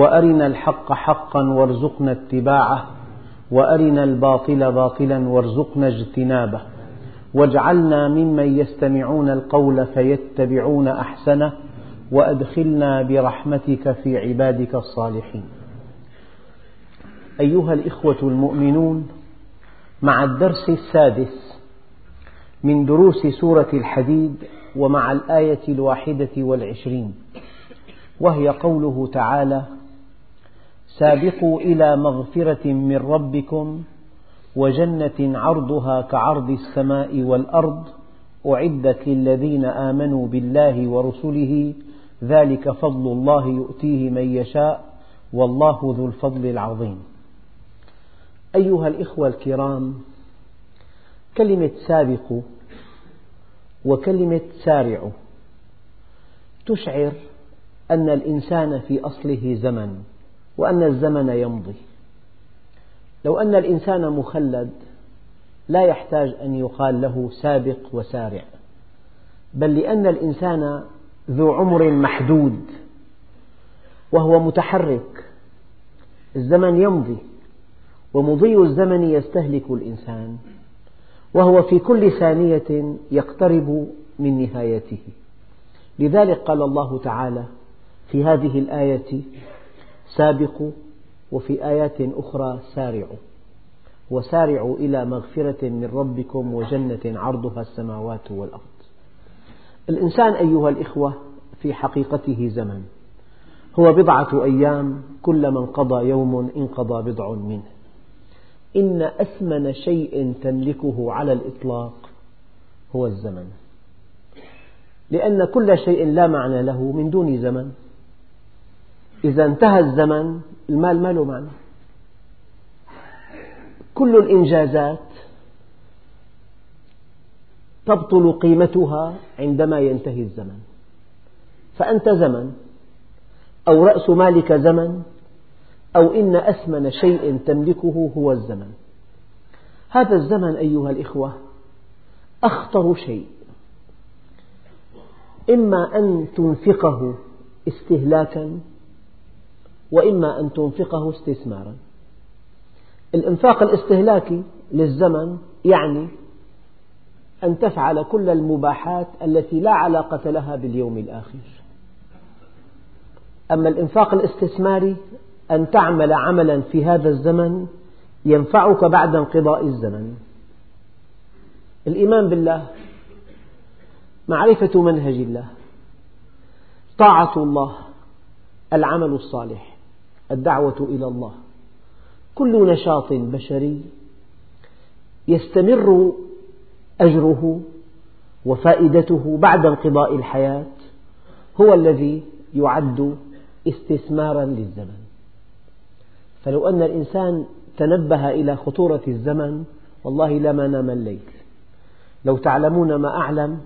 وأرنا الحق حقا وارزقنا اتباعه وأرنا الباطل باطلا وارزقنا اجتنابه. واجعلنا ممن يستمعون القول فيتبعون أحسنه وأدخلنا برحمتك في عبادك الصالحين. أيها الإخوة المؤمنون مع الدرس السادس من دروس سورة الحديد ومع الآية الواحدة والعشرين وهي قوله تعالى سابقوا إلى مغفرة من ربكم وجنة عرضها كعرض السماء والأرض أعدت للذين آمنوا بالله ورسله ذلك فضل الله يؤتيه من يشاء والله ذو الفضل العظيم. أيها الإخوة الكرام كلمة سابقوا وكلمة سارعوا تشعر أن الإنسان في أصله زمن. وأن الزمن يمضي. لو أن الإنسان مخلد لا يحتاج أن يقال له سابق وسارع بل لأن الإنسان ذو عمر محدود وهو متحرك. الزمن يمضي ومضي الزمن يستهلك الإنسان وهو في كل ثانية يقترب من نهايته. لذلك قال الله تعالى في هذه الآية سابقوا وفي آيات أخرى سارعوا وسارعوا إلى مغفرة من ربكم وجنة عرضها السماوات والأرض. الإنسان أيها الإخوة في حقيقته زمن. هو بضعة أيام كلما انقضى يوم انقضى بضع منه. إن أثمن شيء تملكه على الإطلاق هو الزمن. لأن كل شيء لا معنى له من دون زمن. إذا انتهى الزمن المال ما له معنى. كل الإنجازات تبطل قيمتها عندما ينتهي الزمن. فأنت زمن أو رأس مالك زمن أو إن أثمن شيء تملكه هو الزمن. هذا الزمن أيها الإخوة أخطر شيء. إما أن تنفقه استهلاكا وإما أن تنفقه استثمارا. الإنفاق الاستهلاكي للزمن يعني أن تفعل كل المباحات التي لا علاقة لها باليوم الآخر. أما الإنفاق الاستثماري أن تعمل عملا في هذا الزمن ينفعك بعد انقضاء الزمن. الإيمان بالله معرفة منهج الله طاعة الله العمل الصالح. الدعوة إلى الله. كل نشاط بشري يستمر أجره وفائدته بعد انقضاء الحياة هو الذي يعد استثمارا للزمن. فلو أن الإنسان تنبه إلى خطورة الزمن والله لما نام الليل. لو تعلمون ما أعلم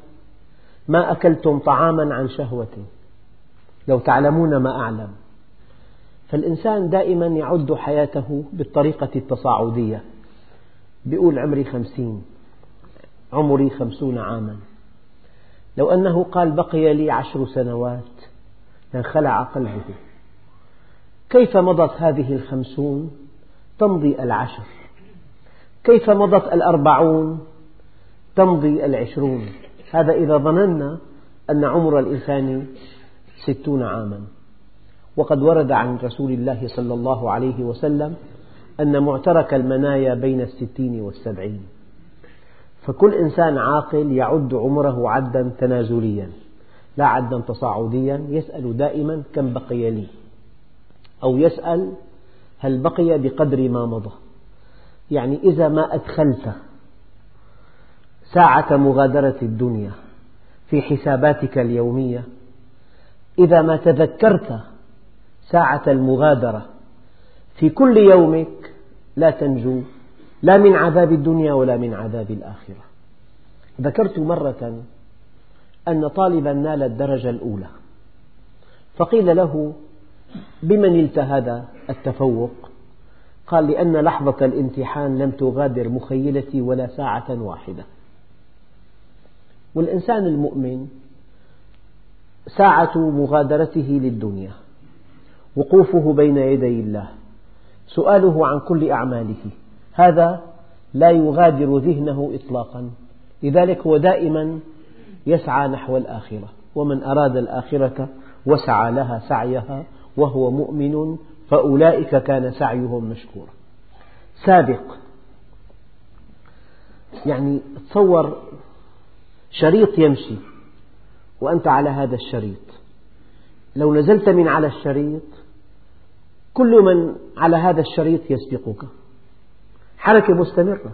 ما أكلتم طعاما عن شهوة. لو تعلمون ما أعلم. فالإنسان دائما يعد حياته بالطريقة التصاعدية. يقول عمري خمسين عمري خمسون عاما. لو أنه قال بقي لي عشر سنوات لانخلع قلبه. كيف مضت هذه الخمسون؟ تمضي العشر. كيف مضت الأربعون؟ تمضي العشرون. هذا إذا ظننا أن عمر الإنسان ستون عاما. وقد ورد عن رسول الله صلى الله عليه وسلم أن معترك المنايا بين الستين والسبعين. فكل إنسان عاقل يعد عمره عدا تنازليا لا عدا تصاعديا يسأل دائما كم بقي لي. أو يسأل هل بقي بقدر ما مضى. يعني إذا ما أدخلت ساعة مغادرة الدنيا في حساباتك اليومية إذا ما تذكرت ساعة المغادرة. في كل يومك لا تنجو لا من عذاب الدنيا ولا من عذاب الآخرة. ذكرت مرة أن طالبا نال الدرجة الأولى فقيل له بمن هذا التفوق؟ قال لأن لحظة الامتحان لم تغادر مخيلتي ولا ساعة واحدة. والإنسان المؤمن ساعة مغادرته للدنيا. وقوفه بين يدي الله. سؤاله عن كل أعماله. هذا لا يغادر ذهنه إطلاقا. لذلك هو دائما يسعى نحو الآخرة. ومن أراد الآخرة وسعى لها سعيها وهو مؤمن فأولئك كان سعيهم مشكورا. سابق. يعني تصور شريط يمشي. وأنت على هذا الشريط. لو نزلت من على الشريط كل من على هذا الشريط يسبقك. حركة مستمرة.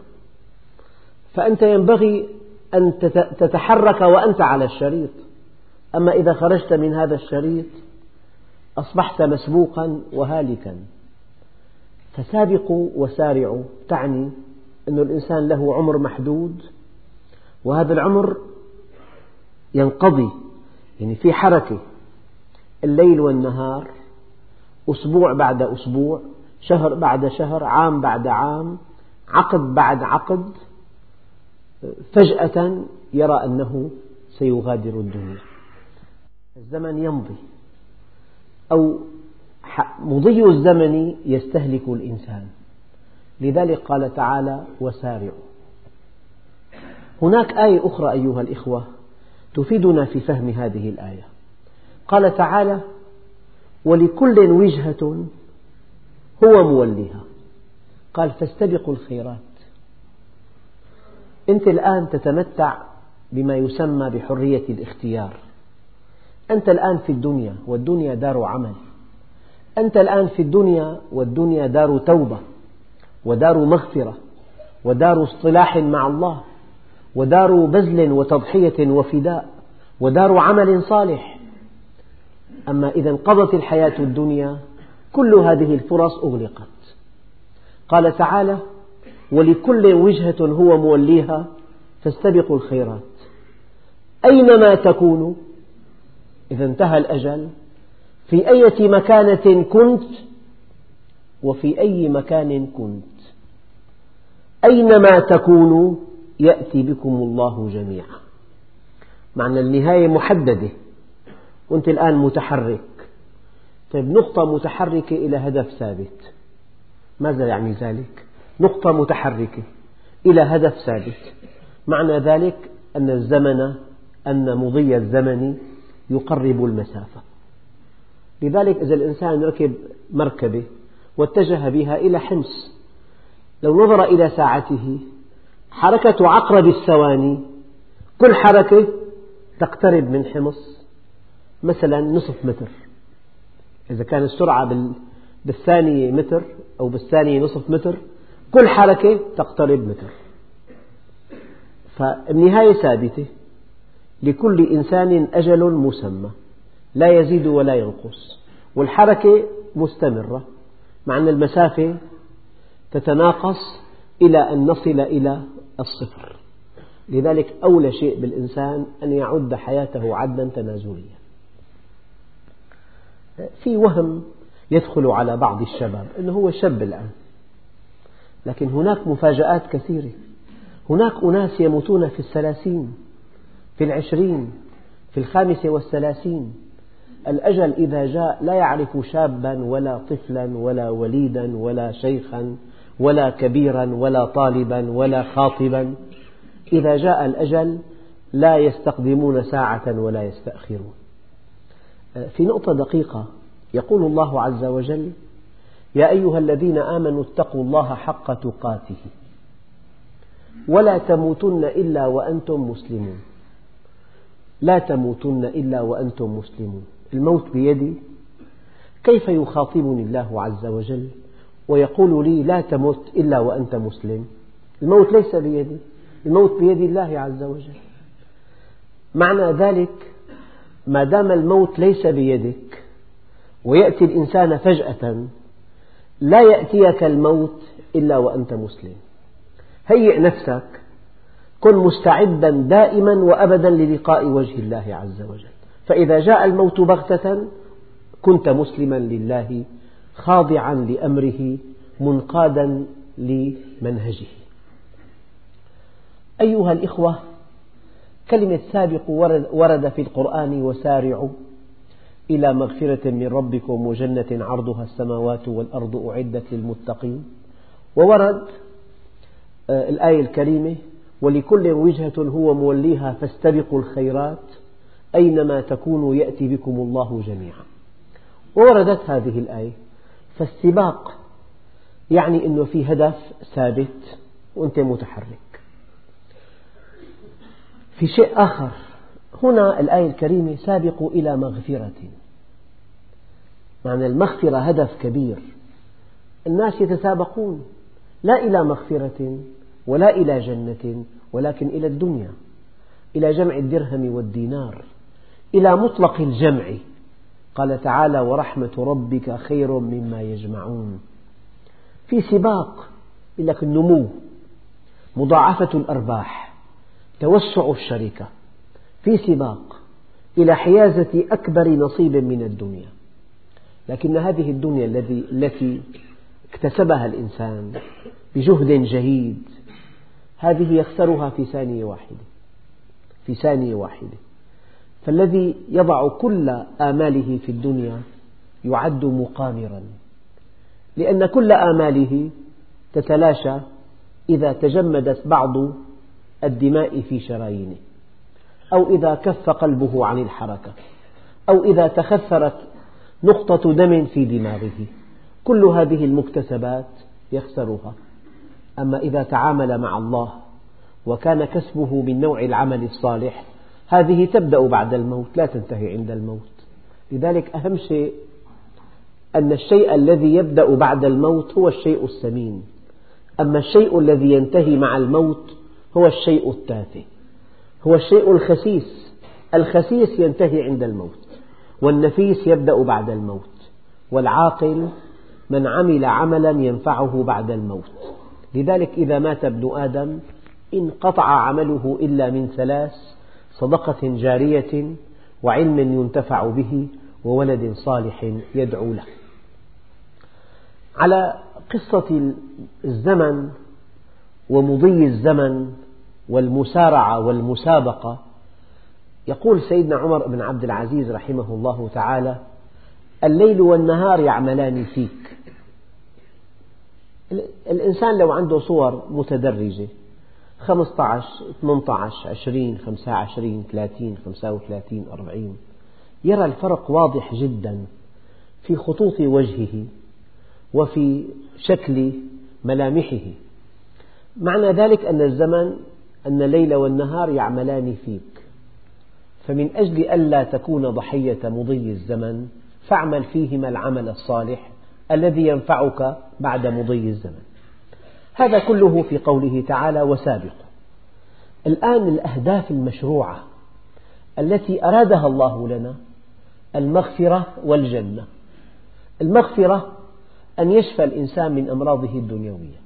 فأنت ينبغي أن تتحرك وأنت على الشريط. أما إذا خرجت من هذا الشريط أصبحت مسبوقا وهالكا. فسابقوا وسارعوا تعني أن الإنسان له عمر محدود وهذا العمر ينقضي يعني في حركة الليل والنهار. أسبوع بعد أسبوع شهر بعد شهر عام بعد عام عقد بعد عقد فجأة يرى أنه سيغادر الدنيا. الزمن يمضي أو مضي الزمن يستهلك الإنسان. لذلك قال تعالى وسارعوا. هناك آية أخرى أيها الإخوة تفيدنا في فهم هذه الآية. قال تعالى ولكل وجهة هو موليها. قال فاستبقوا الخيرات. أنت الآن تتمتع بما يسمى بحرية الاختيار. أنت الآن في الدنيا والدنيا دار عمل. أنت الآن في الدنيا والدنيا دار توبة ودار مغفرة ودار اصطلاح مع الله ودار بذل وتضحية وفداء ودار عمل صالح. أما إذا انقضت الحياة الدنيا كل هذه الفرص أغلقت. قال تعالى ولكل وجهة هو موليها فاستبقوا الخيرات. أينما تكونوا إذا انتهى الأجل في أية مكانة كنت وفي أي مكان كنت. أينما تكونوا يأتي بكم الله جميعا. معنى النهاية محددة. وأنت الآن متحرك. طيب نقطة متحركة إلى هدف ثابت. ماذا يعني ذلك؟ نقطة متحركة إلى هدف ثابت. معنى ذلك أن الزمن أن مضي الزمن يقرب المسافة. لذلك إذا الإنسان ركب مركبة واتجه بها إلى حمص لو نظر إلى ساعته حركة عقرب الثواني كل حركة تقترب من حمص. مثلا نصف متر. إذا كانت السرعة بالثانية متر أو بالثانية نصف متر كل حركة تقترب متر. فالنهاية ثابتة. لكل إنسان أجل مسمى. لا يزيد ولا ينقص. والحركة مستمرة. مع أن المسافة تتناقص إلى أن نصل إلى الصفر. لذلك أولى شيء بالإنسان أن يعد حياته عدا تنازليا. في وهم يدخل على بعض الشباب أنه هو شاب الآن. لكن هناك مفاجآت كثيرة. هناك أناس يموتون في الثلاثين في العشرين في الخامسة والثلاثين. الأجل إذا جاء لا يعرف شابا ولا طفلا ولا وليدا ولا شيخا ولا كبيرا ولا طالبا ولا خاطبا. إذا جاء الأجل لا يستقدمون ساعة ولا يستأخرون. في نقطة دقيقة. يقول الله عز وجل يا أيها الذين آمنوا اتقوا الله حق تقاته ولا تموتن إلا وأنتم مسلمون. لا تموتن إلا وأنتم مسلمون. الموت بيدي. كيف يخاطبني الله عز وجل ويقول لي لا تمت إلا وأنت مسلم؟ الموت ليس بيدي. الموت بيد الله عز وجل. معنى ذلك ما دام الموت ليس بيدك ويأتي الإنسان فجأة لا يأتيك الموت إلا وأنت مسلم. هيئ نفسك كن مستعدا دائما وأبدا للقاء وجه الله عز وجل. فإذا جاء الموت بغتة كنت مسلما لله خاضعا لأمره منقادا لمنهجه. أيها الإخوة كلمة سابق ورد في القرآن وسارعوا إلى مغفرة من ربكم وجنة عرضها السماوات والأرض أعدت للمتقين. وورد آه، الآية الكريمة ولكل وجهة هو موليها فاستبقوا الخيرات أينما تكونوا يأتي بكم الله جميعا. ووردت هذه الآية فالسباق يعني أنه في هدف ثابت وأنت متحرك. في شيء آخر. هنا الآية الكريمة سابقوا إلى مغفرة. معنى المغفرة هدف كبير. الناس يتسابقون لا إلى مغفرة ولا إلى جنة ولكن إلى الدنيا إلى جمع الدرهم والدينار إلى مطلق الجمع. قال تعالى ورحمة ربك خير مما يجمعون. في سباق لك النمو مضاعفة الأرباح. توسع الشركة في سباق إلى حيازة أكبر نصيب من الدنيا. لكن هذه الدنيا التي اكتسبها الإنسان بجهد جهيد هذه يخسرها في ثانية واحدة. في ثانية واحدة. فالذي يضع كل آماله في الدنيا يعد مقامرا. لأن كل آماله تتلاشى إذا تجمدت بعض الدماء في شرايينه. أو إذا كف قلبه عن الحركة. أو إذا تخثرت نقطة دم في دماغه. كل هذه المكتسبات يخسرها أما إذا تعامل مع الله وكان كسبه من نوع العمل الصالح هذه تبدأ بعد الموت لا تنتهي عند الموت. لذلك أهم شيء أن الشيء الذي يبدأ بعد الموت هو الشيء الثمين أما الشيء الذي ينتهي مع الموت هو الشيء التافه هو الشيء الخسيس. الخسيس ينتهي عند الموت والنفيس يبدأ بعد الموت والعاقل من عمل عملا ينفعه بعد الموت. لذلك إذا مات ابن آدم انقطع عمله إلا من ثلاث صدقة جارية وعلم ينتفع به وولد صالح يدعو له. على قصة الزمن ومضي الزمن والمسارعة والمسابقة. يقول سيدنا عمر بن عبد العزيز رحمه الله تعالى الليل والنهار يعملان فيك. الإنسان لو عنده صور متدرجة 15 18 20 25 30 35 40 يرى الفرق واضح جدا في خطوط وجهه وفي شكل ملامحه. معنى ذلك أن الزمن أن الليل والنهار يعملان فيك. فمن أجل ألا تكون ضحية مضي الزمن فاعمل فيهما العمل الصالح الذي ينفعك بعد مضي الزمن. هذا كله في قوله تعالى وسابقوا الآن الأهداف المشروعة التي أرادها الله لنا المغفرة والجنة. المغفرة أن يشفى الإنسان من أمراضه الدنيوية.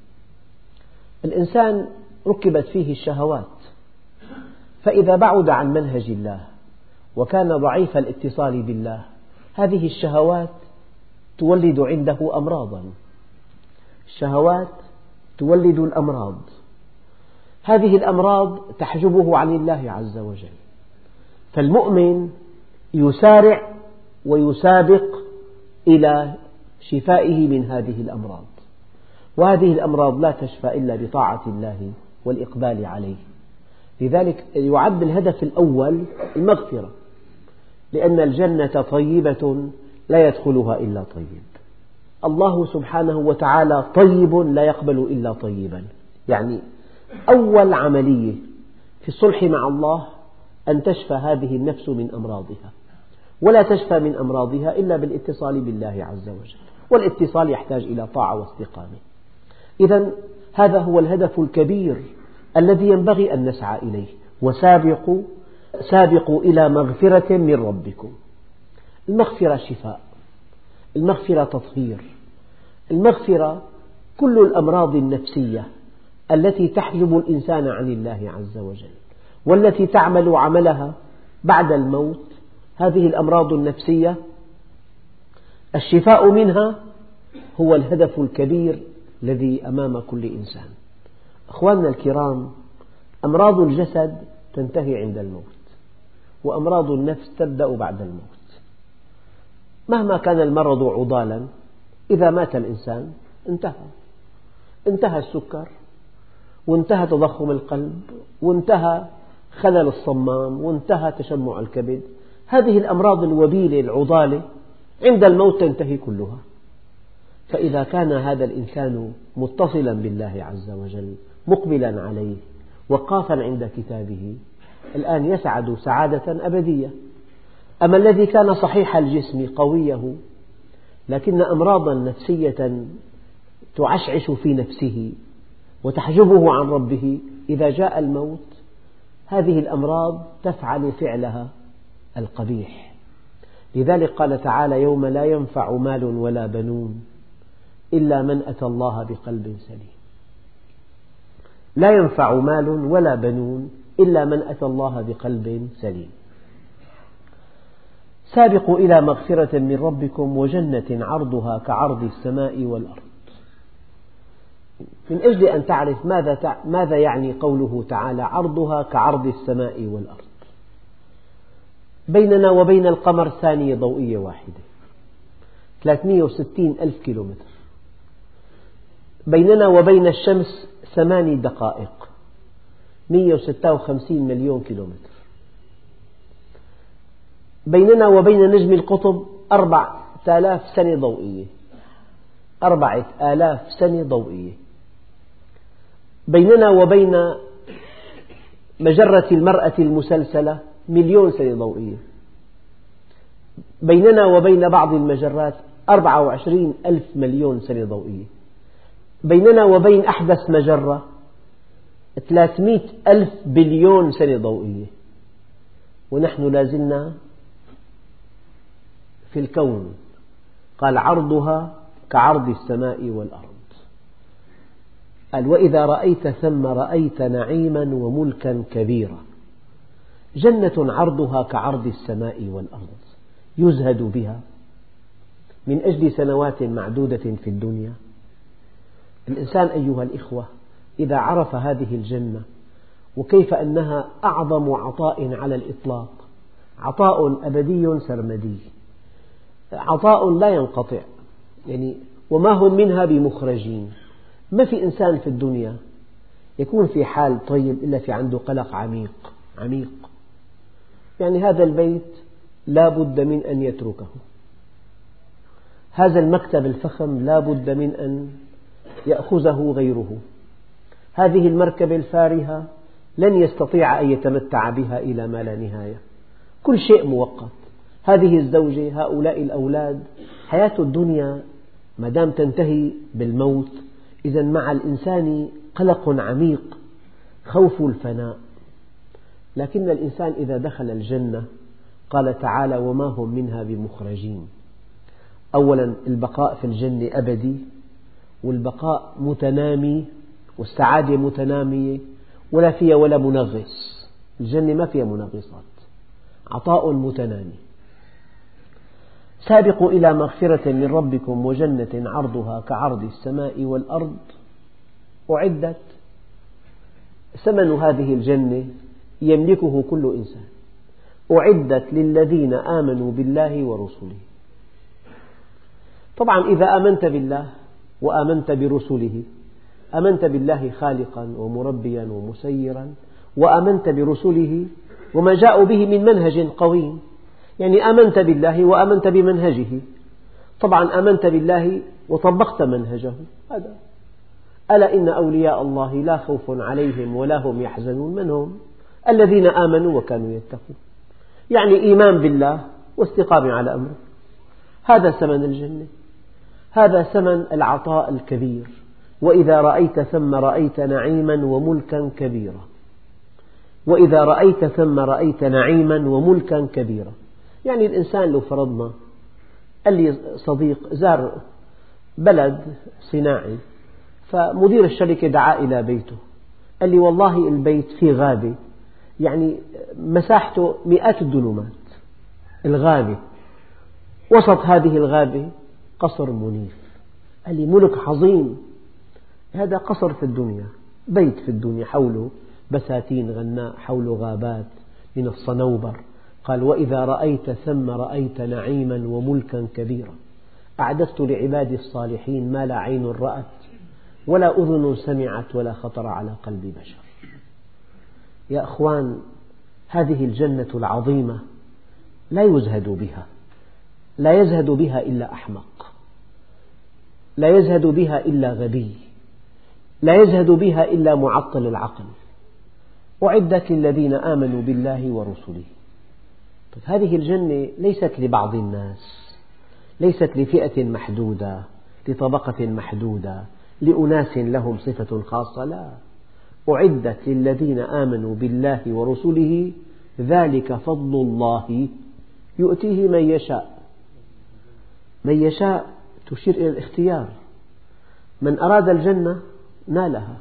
الإنسان ركبت فيه الشهوات. فإذا بعد عن منهج الله وكان ضعيف الاتصال بالله هذه الشهوات تولد عنده أمراضا. الشهوات تولد الأمراض. هذه الأمراض تحجبه عن الله عز وجل. فالمؤمن يسارع ويسابق إلى شفائه من هذه الأمراض. وهذه الأمراض لا تشفى إلا بطاعة الله والإقبال عليه. لذلك يعد الهدف الأول المغفرة لأن الجنة طيبة لا يدخلها إلا طيب. الله سبحانه وتعالى طيب لا يقبل إلا طيبا. يعني أول عملية في الصلح مع الله أن تشفى هذه النفس من أمراضها ولا تشفى من أمراضها إلا بالاتصال بالله عز وجل. والإتصال يحتاج إلى طاعة واستقامة. إذا هذا هو الهدف الكبير الذي ينبغي أن نسعى إليه. وسابقوا سابقوا إلى مغفرة من ربكم. المغفرة شفاء. المغفرة تطهير. المغفرة كل الأمراض النفسية التي تحجب الإنسان عن الله عز وجل والتي تعمل عملها بعد الموت. هذه الأمراض النفسية الشفاء منها هو الهدف الكبير الذي أمام كل إنسان. أخواننا الكرام أمراض الجسد تنتهي عند الموت وأمراض النفس تبدأ بعد الموت. مهما كان المرض عضالا إذا مات الإنسان انتهى. انتهى السكر وانتهى تضخم القلب وانتهى خلل الصمام وانتهى تشمع الكبد. هذه الأمراض الوبيلة العضالة عند الموت تنتهي كلها. فإذا كان هذا الإنسان متصلا بالله عز وجل مقبلا عليه وقافا عند كتابه الآن يسعد سعادة أبدية. أما الذي كان صحيح الجسم قويه لكن أمراضا نفسية تعشعش في نفسه وتحجبه عن ربه إذا جاء الموت هذه الأمراض تفعل فعلها القبيح. لذلك قال تعالى يوم لا ينفع مال ولا بنون. إلا من أتى الله بقلب سليم. لا ينفع مال ولا بنون إلا من أتى الله بقلب سليم. سابقوا إلى مغفرة من ربكم وجنة عرضها كعرض السماء والأرض. من أجل أن تعرف ماذا, ماذا يعني قوله تعالى عرضها كعرض السماء والأرض. بيننا وبين القمر ثانية ضوئية واحدة. 360 ألف كيلومتر. بيننا وبين الشمس ثماني دقائق. 156 مليون كيلومتر. بيننا وبين نجم القطب أربعة آلاف سنة ضوئية. أربعة آلاف سنة ضوئية. بيننا وبين مجرة المرأة المسلسلة مليون سنة ضوئية. بيننا وبين بعض المجرات أربعة وعشرين ألف مليون سنة ضوئية. بيننا وبين أحدث مجرة. ثلاثمئة ألف بليون سنة ضوئية. ونحن لازلنا في الكون. قال عرضها كعرض السماء والأرض. قال وإذا رأيت ثم رأيت نعيما وملكا كبيرا. جنة عرضها كعرض السماء والأرض. يزهد بها. من أجل سنوات معدودة في الدنيا. الإنسان أيها الإخوة إذا عرف هذه الجنة وكيف أنها أعظم عطاء على الإطلاق عطاء أبدي سرمدي عطاء لا ينقطع يعني وما هم منها بمخرجين؟ ما في إنسان في الدنيا يكون في حال طيب إلا في عنده قلق عميق عميق. يعني هذا البيت لا بد من أن يتركه. هذا المكتب الفخم لا بد من أن يأخذه غيره. هذه المركبة الفارهة لن يستطيع أن يتمتع بها إلى ما لا نهاية. كل شيء مؤقت. هذه الزوجة هؤلاء الأولاد حياة الدنيا ما دام تنتهي بالموت إذا مع الإنسان قلق عميق خوف الفناء. لكن الإنسان إذا دخل الجنة قال تعالى وما هم منها بمخرجين. أولا البقاء في الجنة أبدي. والبقاء متنامي والسعادة متنامية ولا فيها ولا منغص. الجنة ما فيها منغصات. عطاء متنامي. سابقوا إلى مغفرة من ربكم وجنة عرضها كعرض السماء والأرض. أعدت. ثمن هذه الجنة يملكه كل إنسان. أعدت للذين آمنوا بالله ورسله. طبعا إذا آمنت بالله وآمنت برسله. آمنت بالله خالقا ومربيا ومسيرا. وآمنت برسله وما جاءوا به من منهج قويم. يعني آمنت بالله وآمنت بمنهجه. طبعا آمنت بالله وطبقت منهجه. هذا. ألا إن أولياء الله لا خوف عليهم ولا هم يحزنون. من هم؟ الذين آمنوا وكانوا يتقون. يعني إيمان بالله واستقامة على أمره. هذا ثمن الجنة. هذا ثمن العطاء الكبير. وإذا رأيت ثم رأيت نعيما وملكا كبيرا. وإذا رأيت ثم رأيت نعيما وملكا كبيرا. يعني الإنسان لو فرضنا قال لي صديق زار بلد صناعي فمدير الشركة دعا إلى بيته. قال لي والله البيت في غابة. يعني مساحته مئات الدنومات الغابة. وسط هذه الغابة قصر منيف. قال لي ملك عظيم هذا قصر في الدنيا بيت في الدنيا حوله بساتين غناء حوله غابات من الصنوبر. قال وإذا رأيت ثم رأيت نعيما وملكا كبيرا أعددت لعبادي الصالحين ما لا عين رأت ولا أذن سمعت ولا خطر على قلب بشر. يا أخوان هذه الجنة العظيمة لا يزهد بها. لا يزهد بها إلا أحمق. لا يزهد بها إلا غبي. لا يزهد بها إلا معطل العقل. أعدت للذين آمنوا بالله ورسله. طيب هذه الجنة ليست لبعض الناس ليست لفئة محدودة لطبقة محدودة لأناس لهم صفة خاصة لا. أعدت للذين آمنوا بالله ورسله ذلك فضل الله يؤتيه من يشاء. من يشاء تشير إلى الاختيار. من أراد الجنة نالها.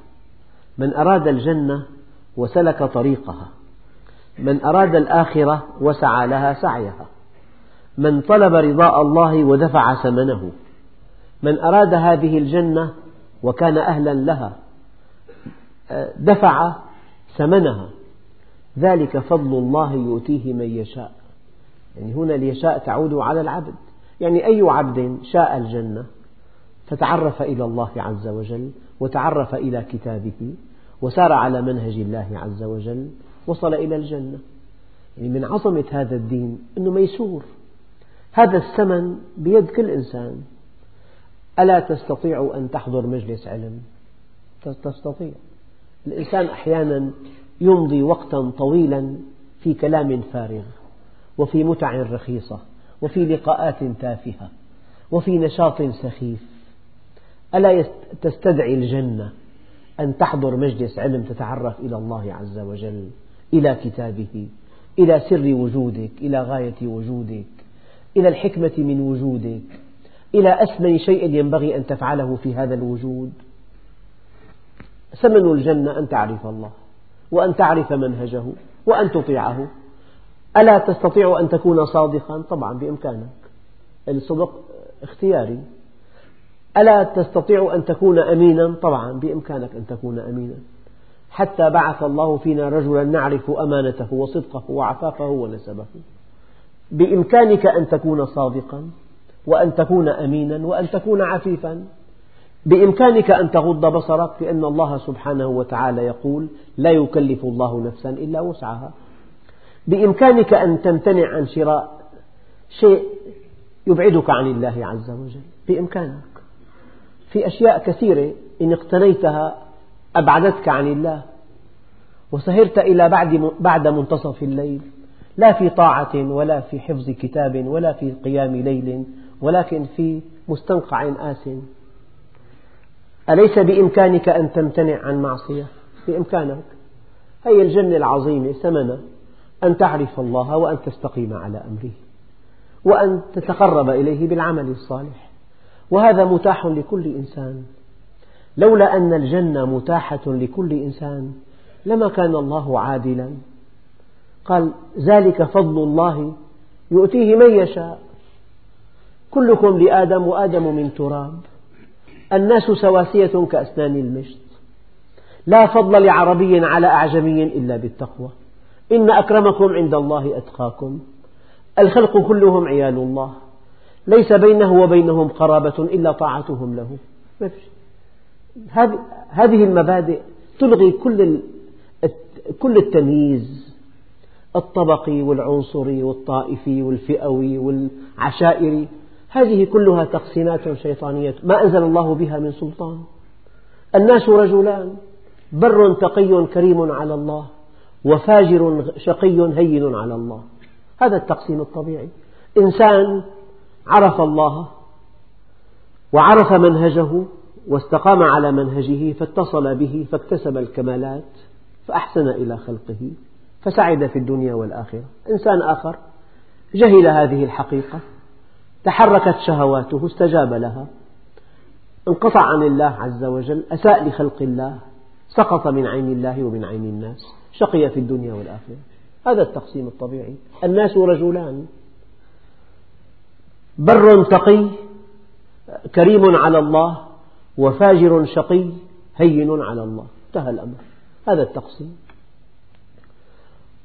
من أراد الجنة وسلك طريقها. من أراد الآخرة وسعى لها سعيها. من طلب رضاء الله ودفع ثمنه. من أراد هذه الجنة وكان أهلا لها دفع ثمنها. ذلك فضل الله يؤتيه من يشاء. يعني هنا اليشاء تعود على العبد. يعني أي عبد شاء الجنة فتعرف إلى الله عز وجل وتعرف إلى كتابه وسار على منهج الله عز وجل وصل إلى الجنة. يعني من عظمة هذا الدين أنه ميسور. هذا الثمن بيد كل إنسان. ألا تستطيع أن تحضر مجلس علم؟ تستطيع. الإنسان أحيانا يمضي وقتا طويلا في كلام فارغ وفي متع رخيصة. وفي لقاءات تافهة وفي نشاط سخيف. ألا تستدعي الجنة أن تحضر مجلس علم تتعرف إلى الله عز وجل إلى كتابه إلى سر وجودك إلى غاية وجودك إلى الحكمة من وجودك إلى أثمن شيء ينبغي أن تفعله في هذا الوجود. ثمن الجنة أن تعرف الله وأن تعرف منهجه وأن تطيعه. ألا تستطيع أن تكون صادقا؟ طبعا بإمكانك. الصدق اختياري. ألا تستطيع أن تكون أمينا؟ طبعا بإمكانك أن تكون أمينا. حتى بعث الله فينا رجلا نعرف أمانته وصدقه وعفافه ونسبه. بإمكانك أن تكون صادقا وأن تكون أمينا وأن تكون عفيفا. بإمكانك أن تغض بصرك لأن الله سبحانه وتعالى يقول لا يكلف الله نفسا إلا وسعها. بإمكانك أن تمتنع عن شراء شيء يبعدك عن الله عز وجل بإمكانك. في أشياء كثيرة إن اقتنيتها أبعدتك عن الله وسهرت إلى بعد بعد منتصف الليل لا في طاعة ولا في حفظ كتاب ولا في قيام ليل ولكن في مستنقع آس. أليس بإمكانك أن تمتنع عن معصية؟ بإمكانك. هي الجنة العظيمة ثمنها. أن تعرف الله وأن تستقيم على أمره وأن تتقرب إليه بالعمل الصالح. وهذا متاح لكل إنسان. لولا أن الجنة متاحة لكل إنسان لما كان الله عادلا. قال ذلك فضل الله يؤتيه من يشاء. كلكم لآدم وآدم من تراب. الناس سواسية كأسنان المشط. لا فضل لعربي على أعجمي إلا بالتقوى. إن أكرمكم عند الله أتقاكم. الخلق كلهم عيال الله. ليس بينه وبينهم قرابة إلا طاعتهم له. هذه المبادئ تلغي كل كل التمييز. الطبقي والعنصري والطائفي والفئوي والعشائري. هذه كلها تقسيمات شيطانية ما أنزل الله بها من سلطان. الناس رجلان. بر تقي كريم على الله. وفاجر شقي هين على الله. هذا التقسيم الطبيعي. إنسان عرف الله وعرف منهجه واستقام على منهجه فاتصل به فاكتسب الكمالات فأحسن إلى خلقه فسعد في الدنيا والآخرة. إنسان آخر جهل هذه الحقيقة تحركت شهواته استجاب لها انقطع عن الله عز وجل أساء لخلق الله سقط من عين الله ومن عين الناس شقي في الدنيا والآخرة. هذا التقسيم الطبيعي. الناس رجلان. بر تقي كريم على الله وفاجر شقي هين على الله. انتهى الأمر. هذا التقسيم.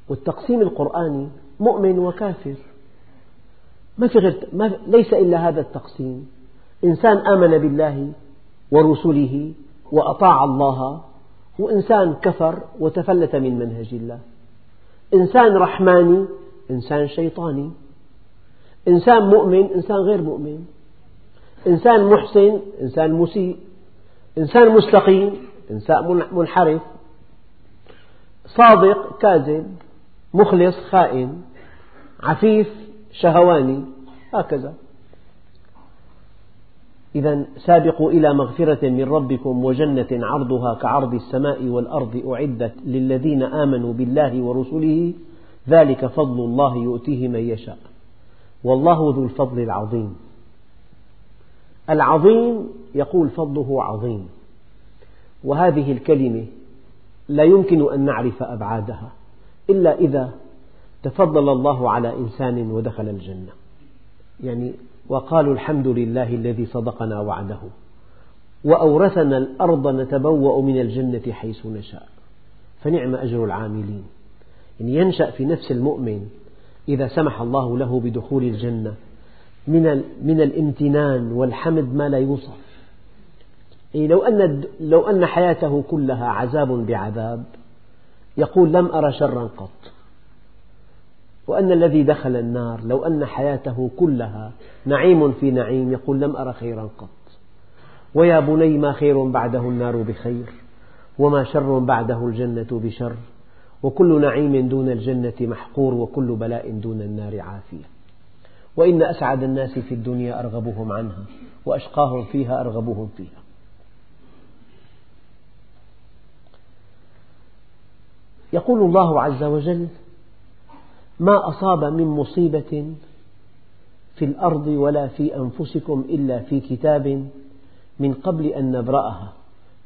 والتقسيم القرآني مؤمن وكافر. ما في غير ما ليس إلا هذا التقسيم. إنسان آمن بالله ورسله وأطاع الله وإنسان كفر وتفلت من منهج الله. إنسان رحماني إنسان شيطاني. إنسان مؤمن إنسان غير مؤمن. إنسان محسن إنسان مسيء. إنسان مستقيم إنسان منحرف. صادق كاذب مخلص خائن عفيف شهواني هكذا. إذا سابقوا إلى مغفرة من ربكم وجنة عرضها كعرض السماء والأرض أعدت للذين آمنوا بالله ورسله ذلك فضل الله يؤتيه من يشاء. والله ذو الفضل العظيم. العظيم يقول فضله عظيم. وهذه الكلمة لا يمكن أن نعرف أبعادها إلا إذا تفضل الله على إنسان ودخل الجنة. يعني وقالوا الحمد لله الذي صدقنا وعده وأورثنا الأرض نتبوأ من الجنة حيث نشاء. فنعم أجر العاملين. يعني ينشأ في نفس المؤمن إذا سمح الله له بدخول الجنة من من الامتنان والحمد ما لا يوصف. يعني لو أن لو أن حياته كلها عذاب بعذاب يقول لم أرى شرا قط. وأن الذي دخل النار لو أن حياته كلها نعيم في نعيم يقول لم أرى خيرا قط. ويا بني ما خير بعده النار بخير وما شر بعده الجنة بشر وكل نعيم دون الجنة محقور وكل بلاء دون النار عافية. وإن أسعد الناس في الدنيا أرغبهم عنها وأشقاهم فيها أرغبهم فيها. يقول الله عز وجل ما أصاب من مصيبة في الأرض ولا في أنفسكم إلا في كتاب من قبل أن نبرأها.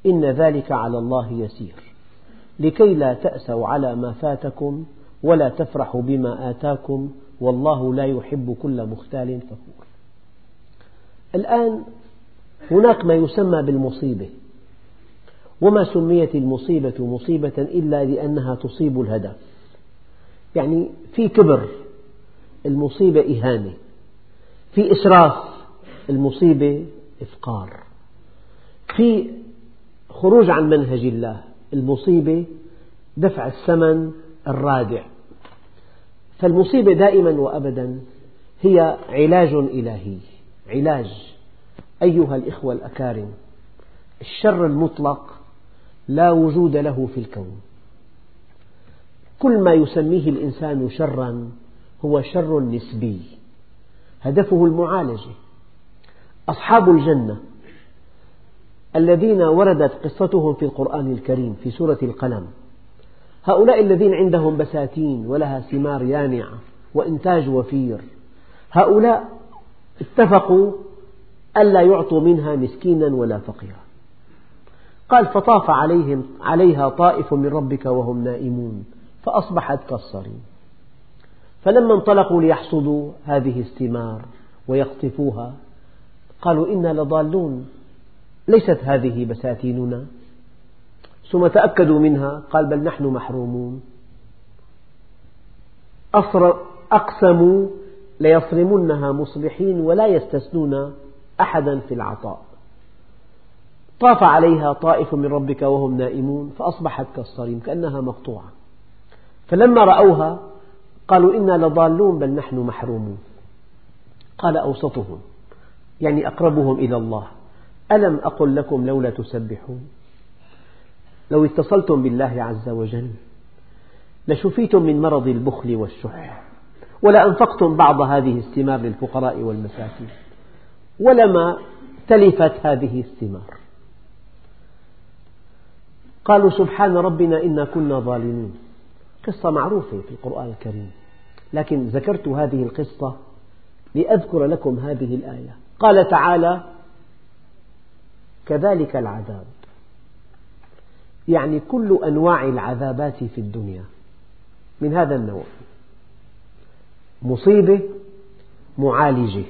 إن ذلك على الله يسير. لكي لا تأسوا على ما فاتكم ولا تفرحوا بما آتاكم والله لا يحب كل مختال فخور. الآن هناك ما يسمى بالمصيبة. وما سميت المصيبة مصيبة إلا لأنها تصيب الهدف. يعني في كبر المصيبة إهانة. في إسراف المصيبة إفقار. في خروج عن منهج الله المصيبة دفع الثمن الرادع. فالمصيبة دائما وأبدا هي علاج إلهي. علاج أيها الإخوة الأكارم الشر المطلق لا وجود له في الكون. كل ما يسميه الإنسان شرا هو شر نسبي. هدفه المعالجة. أصحاب الجنة الذين وردت قصتهم في القرآن الكريم في سورة القلم. هؤلاء الذين عندهم بساتين ولها ثمار يانعة وإنتاج وفير. هؤلاء اتفقوا ألا يعطوا منها مسكينا ولا فقيرا. قال فطاف عليهم عليها طائف من ربك وهم نائمون. فأصبحت كالصريم. فلما انطلقوا ليحصدوا هذه الثمار ويقطفوها قالوا إنا لضالون. ليست هذه بساتيننا. ثم تأكدوا منها قال بل نحن محرومون. أقسموا ليصرمنها مصبحين ولا يستثنون أحدا في العطاء. طاف عليها طائف من ربك وهم نائمون فأصبحت كالصريم كأنها مقطوعة. فلما رأوها قالوا إنا لضالون بل نحن محرومون. قال أوسطهم يعني أقربهم إلى الله. ألم أقل لكم لولا تسبحون؟ لو اتصلتم بالله عز وجل لشفيتم من مرض البخل والشح ولأنفقتم بعض هذه الثمار للفقراء والمساكين ولما تلفت هذه الثمار. قالوا سبحان ربنا إنا كنا ظالمين. قصة معروفة في القرآن الكريم. لكن ذكرت هذه القصة لأذكر لكم هذه الآية. قال تعالى كذلك العذاب. يعني كل أنواع العذابات في الدنيا من هذا النوع. مصيبة معالجة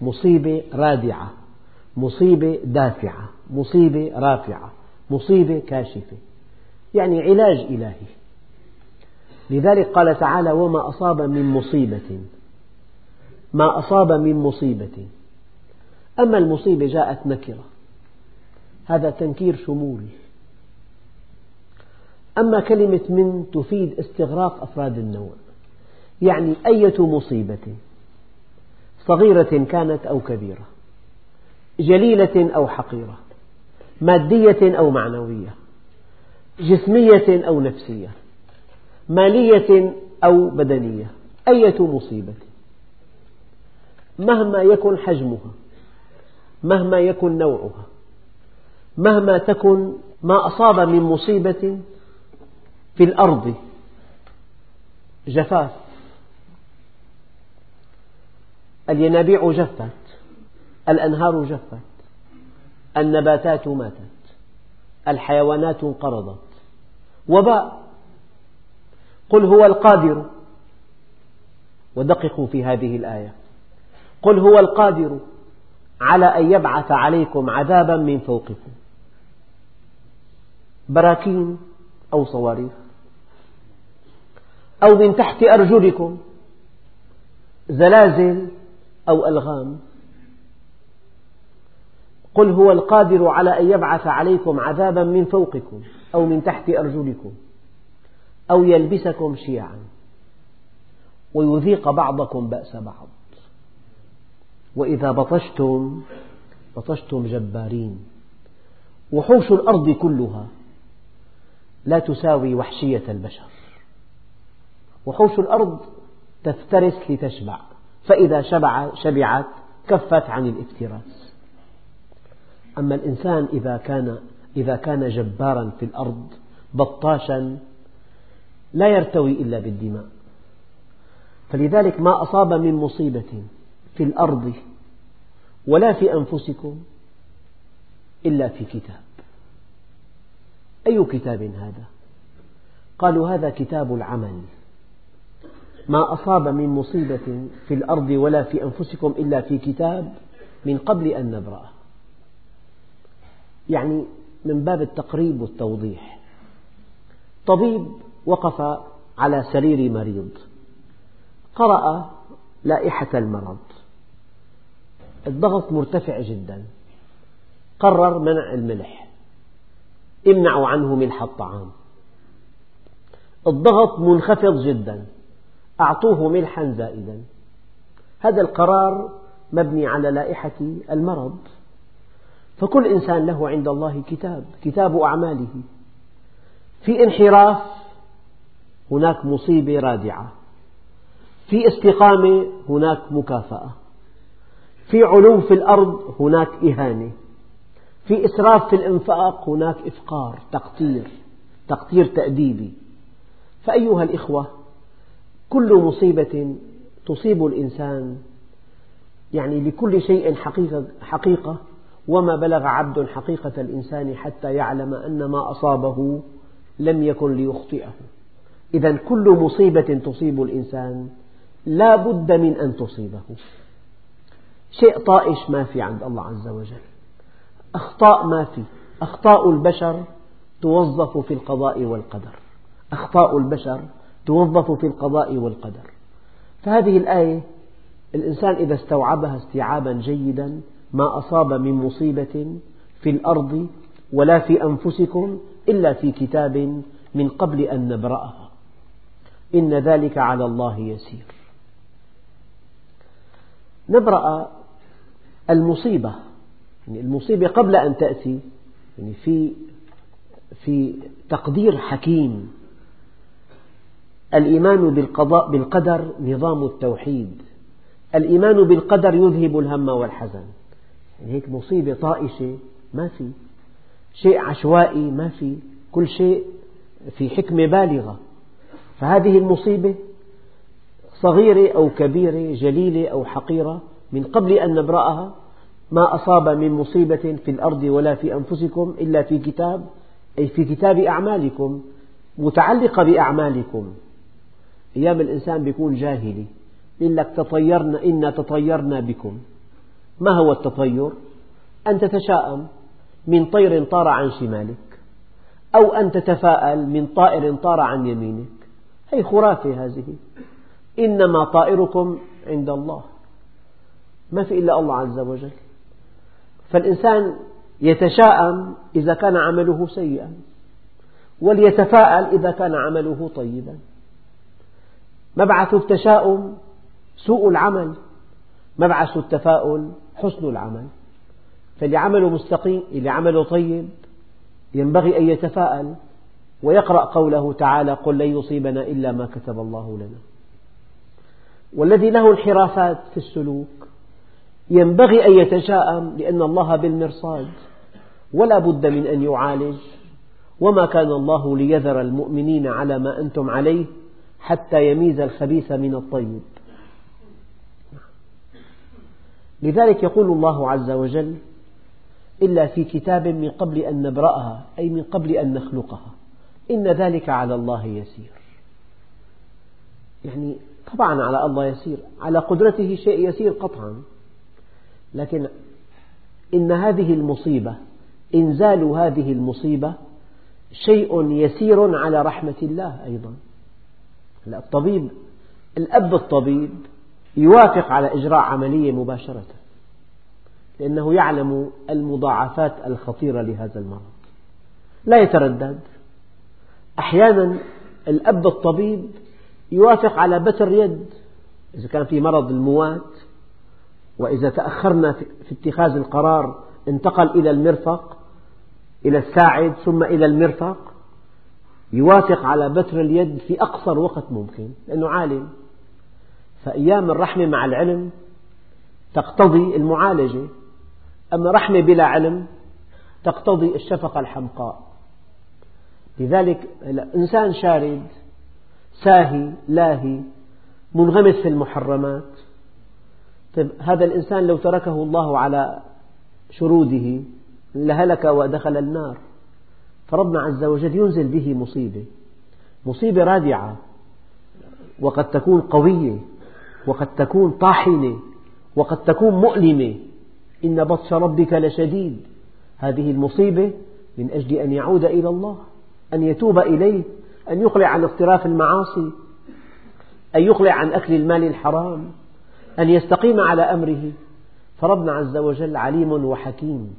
مصيبة رادعة مصيبة دافعة مصيبة رافعة مصيبة كاشفة. يعني علاج إلهي. لذلك قال تعالى وما أصاب من مصيبة. ما أصاب من مصيبة. أما المصيبة جاءت نكرة. هذا تنكير شمول. أما كلمة من تفيد استغراق أفراد النوع. يعني أية مصيبة؟ صغيرة كانت أو كبيرة. جليلة أو حقيرة. مادية أو معنوية. جسمية أو نفسية. مالية أو بدنية أية مصيبة؟ مهما يكن حجمها مهما يكن نوعها مهما تكن ما أصاب من مصيبة في الأرض جفاف. الينابيع جفت الأنهار جفت النباتات ماتت الحيوانات انقرضت وباء. قل هو القادر. ودققوا في هذه الآية. قل هو القادر على أن يبعث عليكم عذابا من فوقكم. براكين أو صواريخ. أو من تحت أرجلكم. زلازل أو ألغام. قل هو القادر على أن يبعث عليكم عذابا من فوقكم أو من تحت أرجلكم. أو يلبسكم شيعا. ويذيق بعضكم بأس بعض. وإذا بطشتم بطشتم جبارين. وحوش الأرض كلها لا تساوي وحشية البشر. وحوش الأرض تفترس لتشبع. فإذا شبع شبعت كفت عن الإفتراس. أما الإنسان إذا كان إذا كان جبارا في الأرض بطاشا لا يرتوي إلا بالدماء. فلذلك ما أصاب من مصيبة في الأرض ولا في أنفسكم إلا في كتاب. أي كتاب هذا؟ قالوا هذا كتاب العمل. ما أصاب من مصيبة في الأرض ولا في أنفسكم إلا في كتاب من قبل أن نبرأه. يعني من باب التقريب والتوضيح. طبيب وقف على سرير مريض. قرأ لائحة المرض. الضغط مرتفع جدا. قرر منع الملح. امنعوا عنه ملح الطعام الضغط منخفض جدا. أعطوه ملحا زائدا. هذا القرار مبني على لائحة المرض. فكل إنسان له عند الله كتاب كتاب أعماله. في انحراف هناك مصيبة رادعة. في استقامة هناك مكافأة. في علو في الأرض هناك إهانة. في إسراف في الإنفاق هناك إفقار تقتير تقتير تأديبي. فأيها الإخوة كل مصيبة تصيب الإنسان يعني لكل شيء حقيقة, حقيقة وما بلغ عبد حقيقة الإنسان حتى يعلم أن ما أصابه لم يكن ليخطئه. إذا كل مصيبة تصيب الإنسان. لا بد من أن تصيبه. شيء طائش ما في عند الله عز وجل. أخطاء ما في. أخطاء البشر توظف في القضاء والقدر. أخطاء البشر توظف في القضاء والقدر. فهذه الآية الإنسان إذا استوعبها استيعابا جيدا ما أصاب من مصيبة في الأرض ولا في أنفسكم إلا في كتاب من قبل أن نبرأها. إن ذلك على الله يسير. نبرأ المصيبة يعني المصيبة قبل أن تأتي يعني في في تقدير حكيم. الإيمان بالقضاء بالقدر نظام التوحيد. الإيمان بالقدر يذهب الهم والحزن. يعني هيك مصيبة طائشة ما في. شيء عشوائي ما في. كل شيء في حكمة بالغة. فهذه المصيبة صغيرة أو كبيرة جليلة أو حقيرة من قبل أن نبرأها ما أصاب من مصيبة في الأرض ولا في أنفسكم إلا في كتاب أي في كتاب أعمالكم متعلقة بأعمالكم. أيام الإنسان يكون جاهلي يقول لك تطيرنا إنا تطيرنا بكم. ما هو التطير؟ أن تتشاءم من طير طار عن شمالك أو أن تتفاءل من طائر طار عن يمينك. هي خرافة هذه. إنما طائركم عند الله. ما في إلا الله عز وجل. فالإنسان يتشاءم إذا كان عمله سيئا وليتفاءل إذا كان عمله طيبا. مبعث التشاؤم سوء العمل مبعث التفاؤل حسن العمل. فاللي عمله مستقيم اللي عمله طيب ينبغي أن يتفاءل ويقرأ قوله تعالى قل لن يصيبنا إلا ما كتب الله لنا. والذي له انحرافات في السلوك ينبغي أن يتشاءم لأن الله بالمرصاد ولا بد من أن يعالج وما كان الله ليذر المؤمنين على ما أنتم عليه حتى يميز الخبيث من الطيب. لذلك يقول الله عز وجل إلا في كتاب من قبل أن نبرأها أي من قبل أن نخلقها. إن ذلك على الله يسير. يعني طبعا على الله يسير على قدرته شيء يسير قطعا. لكن إن هذه المصيبة إنزال هذه المصيبة شيء يسير على رحمة الله أيضا. الطبيب الأب الطبيب يوافق على إجراء عملية مباشرة لأنه يعلم المضاعفات الخطيرة لهذا المرض. لا يتردد. أحيانا الأب الطبيب يوافق على بتر يد. إذا كان في مرض الموات وإذا تأخرنا في اتخاذ القرار انتقل إلى المرفق إلى الساعد ثم إلى المرفق يوافق على بتر اليد في أقصر وقت ممكن لأنه عالم. فأيام الرحمة مع العلم تقتضي المعالجة أما رحمة بلا علم تقتضي الشفقة الحمقاء. لذلك إنسان شارد ساهي لاهي منغمس في المحرمات. طيب هذا الإنسان لو تركه الله على شروده لهلك ودخل النار. فربنا عز وجل ينزل به مصيبة مصيبة رادعة وقد تكون قوية وقد تكون طاحنة وقد تكون مؤلمة. إن بطش ربك لشديد. هذه المصيبة من أجل أن يعود إلى الله. أن يتوب إليه أن يقلع عن اقتراف المعاصي أن يقلع عن أكل المال الحرام أن يستقيم على أمره. فربنا عز وجل عليم وحكيم.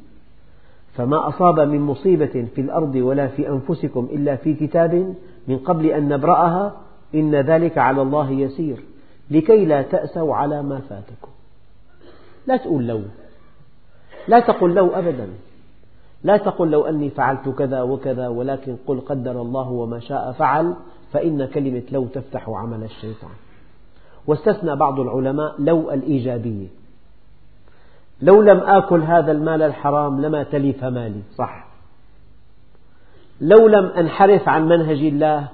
فما أصاب من مصيبة في الأرض ولا في أنفسكم إلا في كتاب من قبل أن نبرأها إن ذلك على الله يسير. لكي لا تأسوا على ما فاتكم. لا تقول لو. لا تقل لو أبدا. لا تقل لو أني فعلت كذا وكذا ولكن قل قدر الله وما شاء فعل فإن كلمة لو تفتح عمل الشيطان. واستثنى بعض العلماء لو الإيجابية. لو لم آكل هذا المال الحرام لما تلف مالي صح. لو لم أنحرف عن منهج الله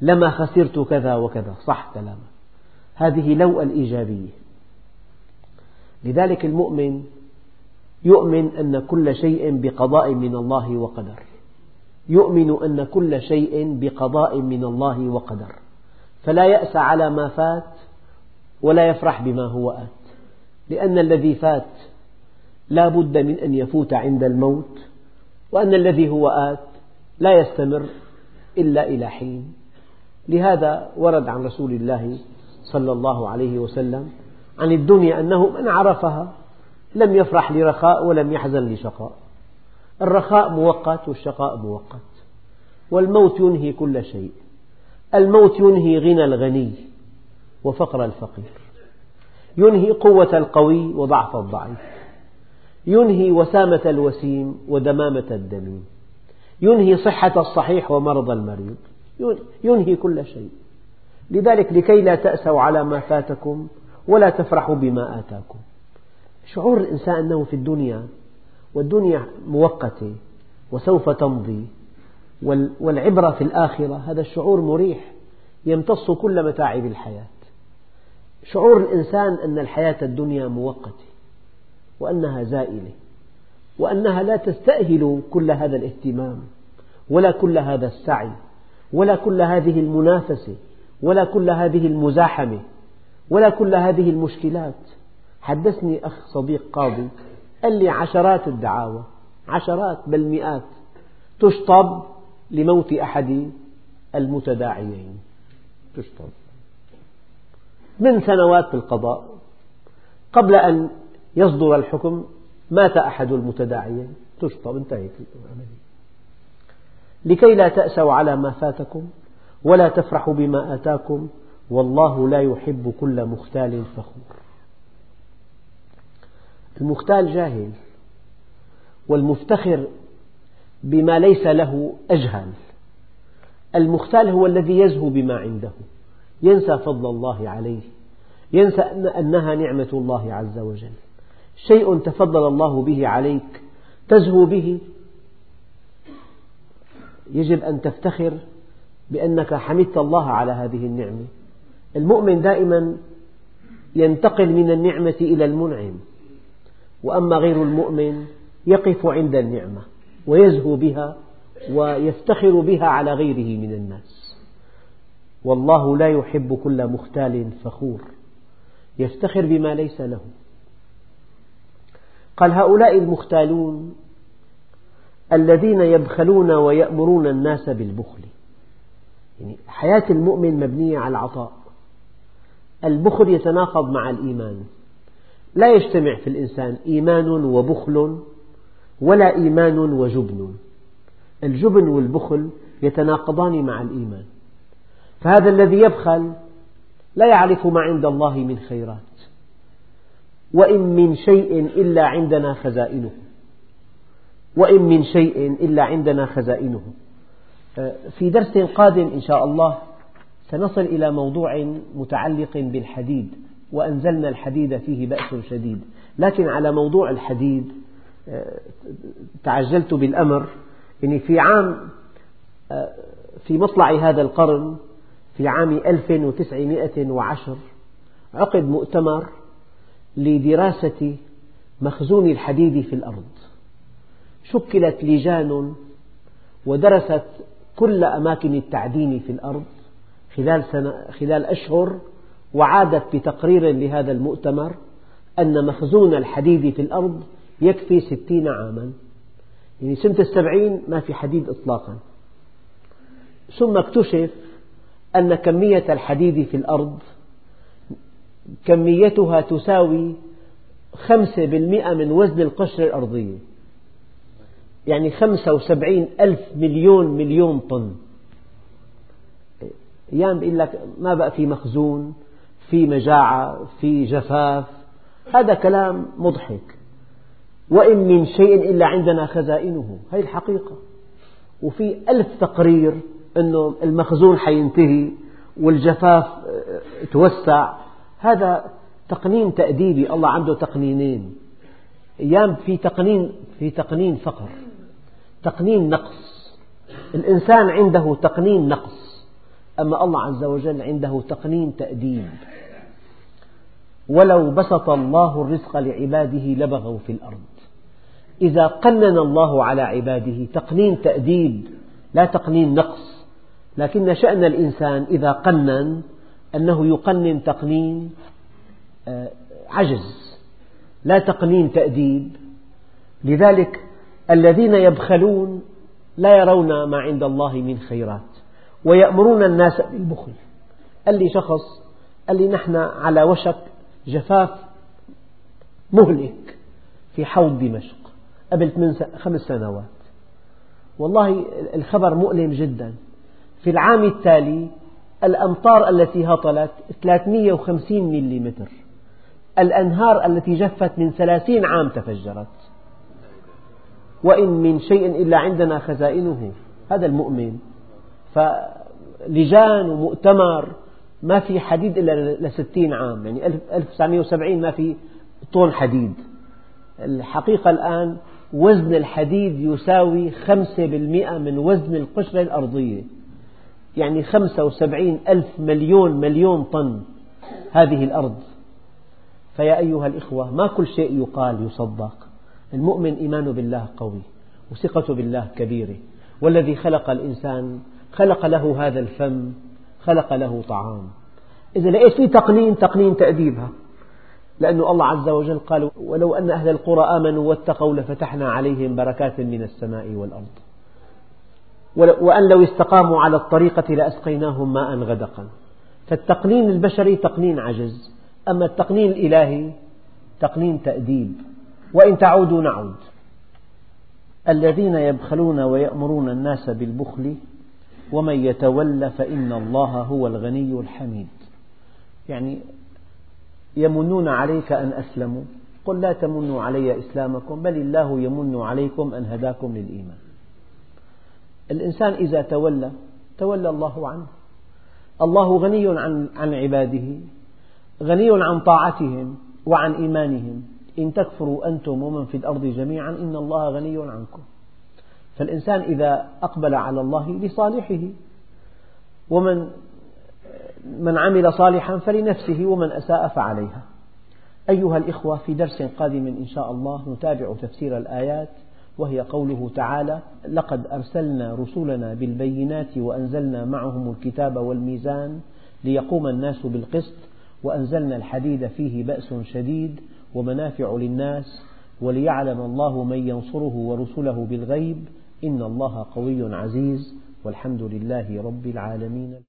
لما خسرت كذا وكذا صح كلامه هذه لو الإيجابية. لذلك المؤمن يؤمن أن كل شيء بقضاء من الله وقدر. يؤمن أن كل شيء بقضاء من الله وقدر. فلا يأس على ما فات ولا يفرح بما هو آت. لأن الذي فات لا بد من أن يفوت عند الموت وأن الذي هو آت لا يستمر إلا إلى حين. لهذا ورد عن رسول الله صلى الله عليه وسلم عن الدنيا أنه من عرفها لم يفرح لرخاء ولم يحزن لشقاء. الرخاء مؤقت والشقاء مؤقت. والموت ينهي كل شيء. الموت ينهي غنى الغني وفقر الفقير. ينهي قوة القوي وضعف الضعيف. ينهي وسامة الوسيم ودمامة الدميم. ينهي صحة الصحيح ومرض المريض. ينهي كل شيء. لذلك لكي لا تأسوا على ما فاتكم ولا تفرحوا بما آتاكم. شعور الإنسان أنه في الدنيا والدنيا مؤقتة وسوف تمضي والعبرة في الآخرة هذا الشعور مريح يمتص كل متاعب الحياة. شعور الإنسان أن الحياة الدنيا مؤقتة وأنها زائلة وأنها لا تستأهل كل هذا الاهتمام ولا كل هذا السعي ولا كل هذه المنافسة ولا كل هذه المزاحمة ولا كل هذه المشكلات. حدثني أخ صديق قاضي قال لي عشرات الدعاوى عشرات بل مئات تشطب لموت أحد المتداعيين. تشطب. من سنوات في القضاء قبل أن يصدر الحكم مات أحد المتداعيين. تشطب انتهت العملية لكي لا تأسوا على ما فاتكم ولا تفرحوا بما آتاكم والله لا يحب كل مختال فخور. المختال جاهل والمفتخر بما ليس له أجهل. المختال هو الذي يزهو بما عنده ينسى فضل الله عليه ينسى أنها نعمة الله عز وجل. شيء تفضل الله به عليك تزهو به يجب أن تفتخر بأنك حمدت الله على هذه النعمة. المؤمن دائما ينتقل من النعمة إلى المنعم. وأما غير المؤمن يقف عند النعمة ويزهو بها ويفتخر بها على غيره من الناس. والله لا يحب كل مختال فخور. يفتخر بما ليس له. قال هؤلاء المختالون الذين يبخلون ويأمرون الناس بالبخل. يعني حياة المؤمن مبنية على العطاء. البخل يتناقض مع الإيمان. لا يجتمع في الإنسان إيمان وبخل ولا إيمان وجبن. الجبن والبخل يتناقضان مع الإيمان. فهذا الذي يبخل لا يعرف ما عند الله من خيرات وإن من شيء إلا عندنا خزائنه. وإن من شيء إلا عندنا خزائنه. في درس قادم إن شاء الله سنصل إلى موضوع متعلق بالحديد. وأنزلنا الحديد فيه بأس شديد. لكن على موضوع الحديد تعجلت بالأمر يعني في عام في مطلع هذا القرن في عام 1910 عقد مؤتمر لدراسة مخزون الحديد في الأرض. شكلت لجان ودرست كل أماكن التعدين في الأرض خلال, سنة خلال أشهر وعادت بتقرير لهذا المؤتمر أن مخزون الحديد في الأرض يكفي ستين عاما. يعني سنة السبعين ما في حديد إطلاقا. ثم اكتشف أن كمية الحديد في الأرض كميتها تساوي خمسة بالمئة من وزن القشرة الأرضية. يعني خمسة وسبعين ألف مليون مليون طن. أيام بيقول لك ما بقى في مخزون؟ في مجاعة في جفاف. هذا كلام مضحك. وإن من شيء إلا عندنا خزائنه. هذه الحقيقة. وفي ألف تقرير أنه المخزون حينتهي والجفاف توسع. هذا تقنين تأديبي. الله عنده تقنينين. أيام في تقنين في تقنين فقر. تقنين نقص. الإنسان عنده تقنين نقص. أما الله عز وجل عنده تقنين تأديب. ولو بسط الله الرزق لعباده لبغوا في الأرض. إذا قنن الله على عباده تقنين تأديب لا تقنين نقص. لكن شأن الإنسان إذا قنن أنه يقنن تقنين آه، عجز لا تقنين تأديب. لذلك الذين يبخلون لا يرون ما عند الله من خيرات ويأمرون الناس بالبخل. قال لي شخص قال لي نحن على وشك جفاف مهلك في حوض دمشق قبل خمس سنوات. والله الخبر مؤلم جدا. في العام التالي الأمطار التي هطلت 350 ملم الأنهار التي جفت من ثلاثين عام تفجرت. وإن من شيء إلا عندنا خزائنه. هذا المؤمن. فلجان ومؤتمر ما في حديد إلا لستين عام. يعني 1970 ما في طن حديد. الحقيقة الآن وزن الحديد يساوي خمسة بالمئة من وزن القشرة الأرضية. يعني خمسة وسبعين ألف مليون مليون طن هذه الأرض. فيا أيها الإخوة ما كل شيء يقال يصدق. المؤمن إيمانه بالله قوي وثقته بالله كبيرة. والذي خلق الإنسان خلق له هذا الفم خلق له طعام. إذا لقيت فيه تقنين تقنين تأديبها. لأن الله عز وجل قال ولو أن أهل القرى آمنوا واتقوا لفتحنا عليهم بركات من السماء والأرض. وأن لو استقاموا على الطريقة لأسقيناهم ماء غدقا. فالتقنين البشري تقنين عجز. أما التقنين الإلهي تقنين تأديب. وإن تعودوا نعود. الذين يبخلون ويأمرون الناس بالبخل ومن يتول فإن الله هو الغني الحميد. يعني يمنون عليك أن أسلموا. قل لا تمنوا علي إسلامكم بل الله يمن عليكم أن هداكم للإيمان. الإنسان إذا تولى تولى الله عنه. الله غني عن, عن عباده غني عن طاعتهم وعن إيمانهم. إن تكفروا أنتم ومن في الأرض جميعا إن الله غني عنكم. فالإنسان إذا أقبل على الله لصالحه ومن من عمل صالحا فلنفسه ومن أساء فعليها. أيها الإخوة في درس قادم إن شاء الله نتابع تفسير الآيات وهي قوله تعالى لقد أرسلنا رسلنا بالبينات وأنزلنا معهم الكتاب والميزان ليقوم الناس بالقسط وأنزلنا الحديد فيه بأس شديد ومنافع للناس وليعلم الله من ينصره ورسله بالغيب إن الله قوي عزيز والحمد لله رب العالمين.